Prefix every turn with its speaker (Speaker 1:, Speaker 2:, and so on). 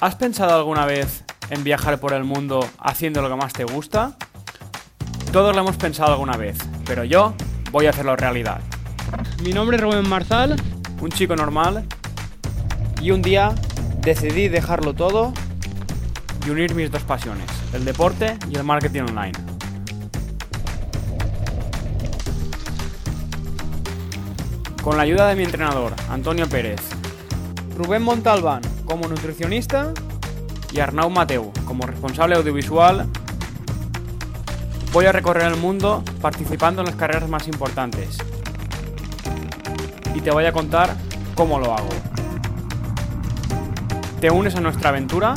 Speaker 1: ¿Has pensado alguna vez en viajar por el mundo haciendo lo que más te gusta? Todos lo hemos pensado alguna vez, pero yo voy a hacerlo realidad.
Speaker 2: Mi nombre es Rubén Marzal.
Speaker 1: Un chico normal y un día decidí dejarlo todo y unir mis dos pasiones, el deporte y el marketing online. Con la ayuda de mi entrenador, Antonio Pérez, Rubén Montalbán como nutricionista y Arnau Mateu como responsable audiovisual, voy a recorrer el mundo participando en las carreras más importantes. Y te voy a contar cómo lo hago. ¿Te unes a nuestra aventura?